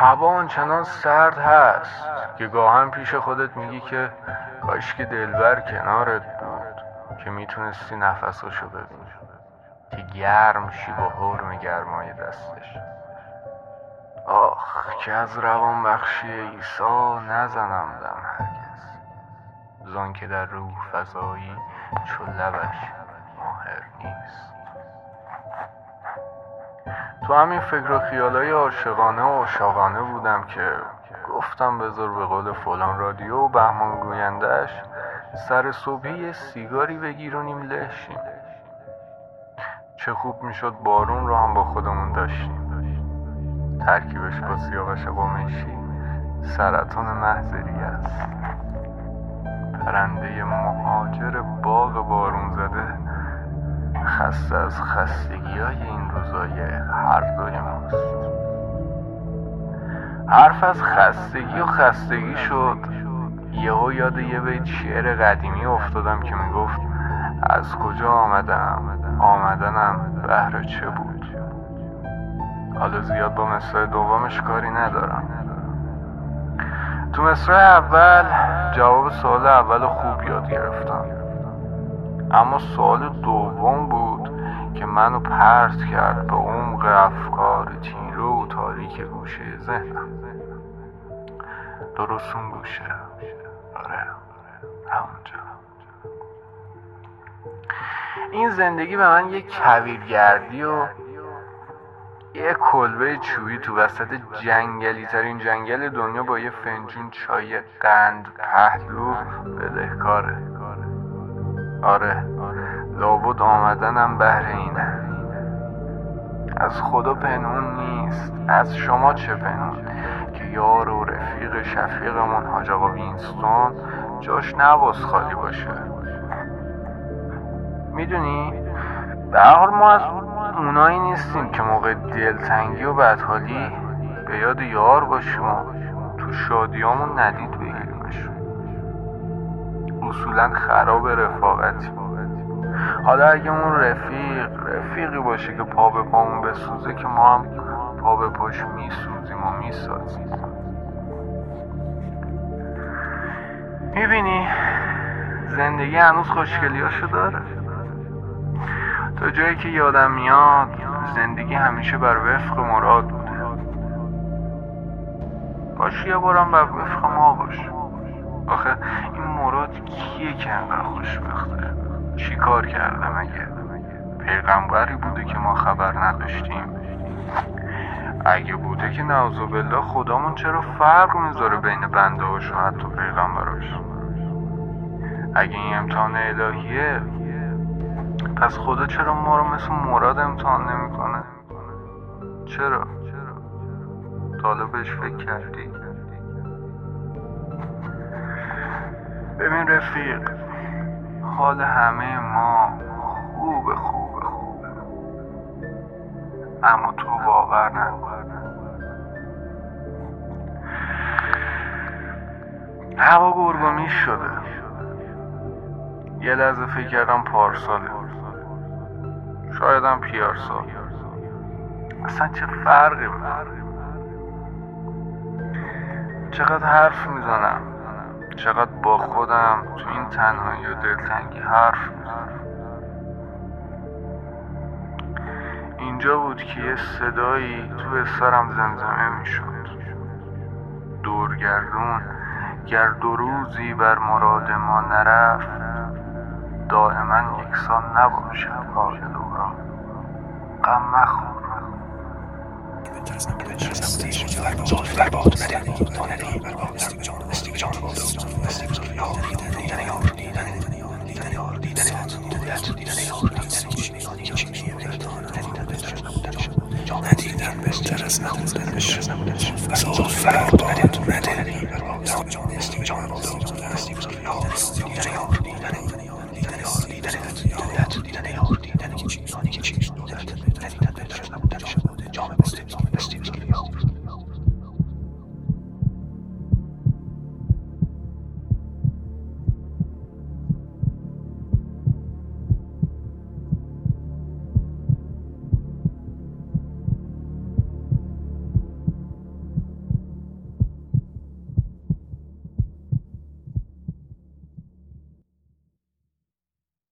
هوا آنچنان سرد هست که گاهن پیش خودت میگی که کاش که دلبر کنارت بود که می‌تونستی نفساشو ببینی. که گرم شی با حرم گرمای دستش. آخ که از روان بخشی ایسا نزنم دم هرگز. زان که در روح فضایی چو لبش ماهر نیست. تو همین فکر و خیالای عاشقانه و عاشقانه بودم که گفتم بذار به قول فلان رادیو و بهمان گویندش سر صبحی سیگاری بگیرونیم لشیم چه خوب می‌شد بارون رو هم با خودمون داشتیم. ترکیبش با سیاوش قمیشی سرطان محضری است. پرنده مهاجر باغ بارون زده. خسته از خستگی های این روزای هر دوی ماست حرف از خستگی و خستگی شد. یهو یاد یه بیت شعر قدیمی افتادم که می‌گفت از کجا آمدم؟ آمدنم بهر چه بود؟ حالا زیاد با مصرع دومش کاری ندارم. تو مصرع اول جواب سوال اول خوب یاد گرفتم. اما سوال دوم بود که منو پرت کرد به عمق افکار تیره و تاریک گوشه ذهنم. درست اون گوشه. آره. همونجا. این زندگی به من یه کویرگردی و یه کلبه چوبی تو وسط جنگلی ترین جنگل دنیا با یه فنجون چای قند پهلو بدهکاره. آره. لابد آمدنم بهر اینه. از خدا پنهون نیست. از شما چه پنهون؟ که یار و رفیق شفیقمون حاج آقا وینستون جاش نباز خالی باشه. می‌دونی؟ به حال ما از اونایی نیستیم که موقع دلتنگی و بدحالی به یاد یار باشیم و تو شادیامون ندید بگیریمشون اصولا خراب رفاقتی حالا اگه اون رفیق رفیقی باشه که پا به پامون بسوزه که ما هم پا به پاش میسوزیم و می‌سازیم. می‌بینی؟ زندگی هنوز خوشگلیاشو داره. تا جایی که یادم میاد زندگی همیشه بر وفق مراد بوده. باش یه بارم بر وفق ما باش. آخه این مراد کیه که انقدر خوشبخته؟ چی کار کرده مگه پیغمبری بوده که ما خبر نداشتیم. اگه بوده که نعوذ بالله خدامون چرا فرق می‌ذاره بین بنده و حتی پیغمبراش؟ اگه این امتحان الهیه پس خدا چرا ما رو مثل مراد امتحان نمی‌کنه؟ چرا؟ بهش فکر کردی؟ ببین رفیق حال همه ما خوبه خوبه خوبه اما تو باور نکن. هوا گرگومیش شده. یه لحظه فکر کردم پارساله. شایدم پیارسال. اصلا چه فرقی چقدر حرف می‌زنم؟ چقدر با خودم تو این تنهایی و دلتنگی حرف می‌زنم. اینجا بود که یه صدایی تو سرم زمزمه می‌شد. دورگردون گر دو روزی بر مراد ما نرفت دائما یکسان نباشد حال دوران غم مخور. Better mistress now than the shoes. Soul fire, ready, ready. ready. Mr.